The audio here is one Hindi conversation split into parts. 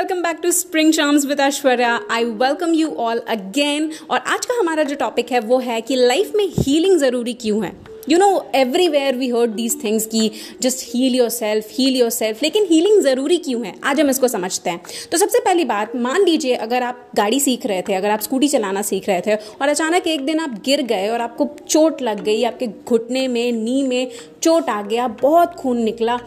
Welcome back to spring shams with Aishwarya I welcome you all again और आज का हमारा जो टॉपिक है, वो है कि लाइफ में हीलिंग ज़रूरी क्यों है? You know everywhere we heard these things की just heal yourself heal yourself लेकिन हीलिंग ज़रूरी क्यों है? आज हम इसको समझते हैं। तो सबसे पहली बात, मान लीजिए अगर आप गाड़ी सीख रहे थे, अगर आप स्कूटी चलाना सीख रहे थे और अचानक एक दिन आप गिर गए और आपको चोट लग गई, आपके घुटने में, नी में चोट आ गया, बहुत खून निकला।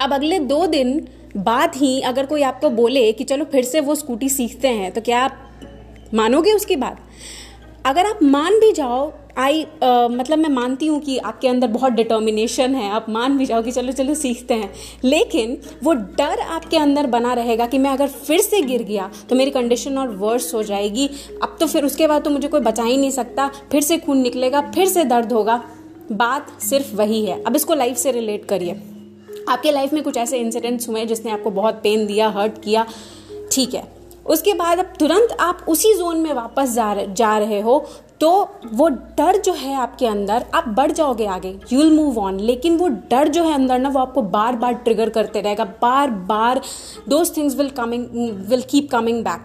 अब अगले दो दिन बाद ही अगर कोई आपको बोले कि चलो फिर से वो स्कूटी सीखते हैं तो क्या आप मानोगे उसकी बात अगर आप मान भी जाओ आई uh, मतलब मैं मानती हूँ कि आपके अंदर बहुत डिटर्मिनेशन है आप मान भी जाओ कि चलो चलो सीखते हैं लेकिन वो डर आपके अंदर बना रहेगा कि मैं अगर फिर से गिर गया तो मेरी कंडीशन और वर्स हो जाएगी। अब तो फिर उसके बाद तो मुझे कोई बचा ही नहीं सकता फिर से खून निकलेगा फिर से दर्द होगा। बात सिर्फ़ वही है। अब इसको लाइफ से रिलेट करिए। आपके लाइफ में कुछ ऐसे इंसिडेंट्स हुए जिसने आपको बहुत पेन दिया हर्ट किया? ठीक है। उसके बाद अब तुरंत आप उसी जोन में वापस जा रहे जा रहे हो तो वो डर जो है आपके अंदर, आप बढ़ जाओगे आगे। यू विल मूव ऑन लेकिन वो डर जो है अंदर ना, वो आपको बार बार ट्रिगर करते रहेगा। बार बार those things will coming will keep coming back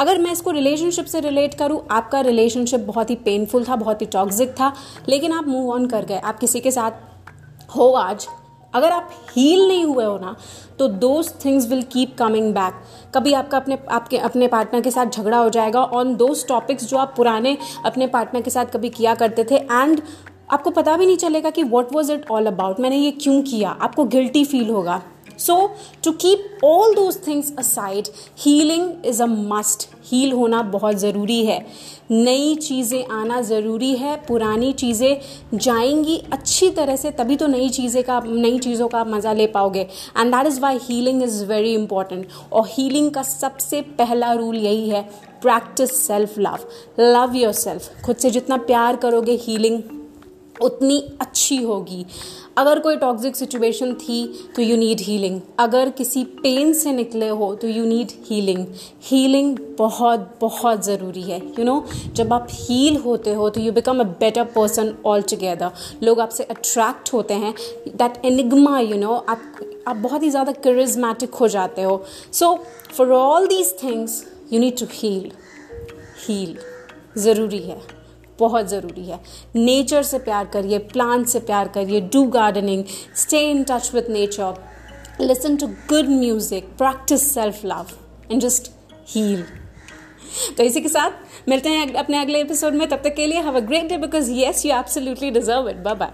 अगर मैं इसको रिलेशनशिप से रिलेट करूँ, आपका रिलेशनशिप बहुत ही पेनफुल था, बहुत ही टॉक्सिक था, लेकिन आप मूव ऑन कर गए। आप किसी के साथ हो आज अगर आप हील नहीं हुए हो ना तो those things will keep coming back कभी आपका अपने, आपके, अपने पार्टनर के साथ झगड़ा हो जाएगा ऑन दोज टॉपिक्स जो आप पुराने अपने पार्टनर के साथ कभी किया करते थे एंड आपको पता भी नहीं चलेगा कि what was it all about मैंने ये क्यों किया? आपको गिल्टी फील होगा. So to keep all those things aside healing is a must heal होना बहुत ज़रूरी है। नई चीज़ें आना ज़रूरी है। पुरानी चीज़ें जाएँगी अच्छी तरह से, तभी तो नई चीज़ें का, नई चीज़ों का मज़ा ले पाओगे। And that is why healing is very important और हीलिंग का सबसे पहला रूल यही है practice self love love yourself खुद से जितना प्यार करोगे हीलिंग उतनी अच्छी होगी। अगर कोई टॉक्सिक सिचुएशन थी तो यू नीड हीलिंग अगर किसी पेन से निकले हो तो यू नीड हीलिंग हीलिंग बहुत बहुत ज़रूरी है। यू you नो know, जब आप हील होते हो तो you become a better person all together लोग आपसे अट्रैक्ट होते हैं। दैट एनिग्मा यू नो आप आप बहुत ही ज़्यादा करिज्मेटिक हो जाते हो। So for all these things you need to heal heal ज़रूरी है। बहुत ज़रूरी है। नेचर से प्यार करिए प्लांट से प्यार करिए do gardening stay in touch with nature listen to good music practice self love and just heal तो इसी के साथ मिलते हैं अपने अगले एपिसोड में, तब तक के लिए have a great day because yes you absolutely deserve it bye bye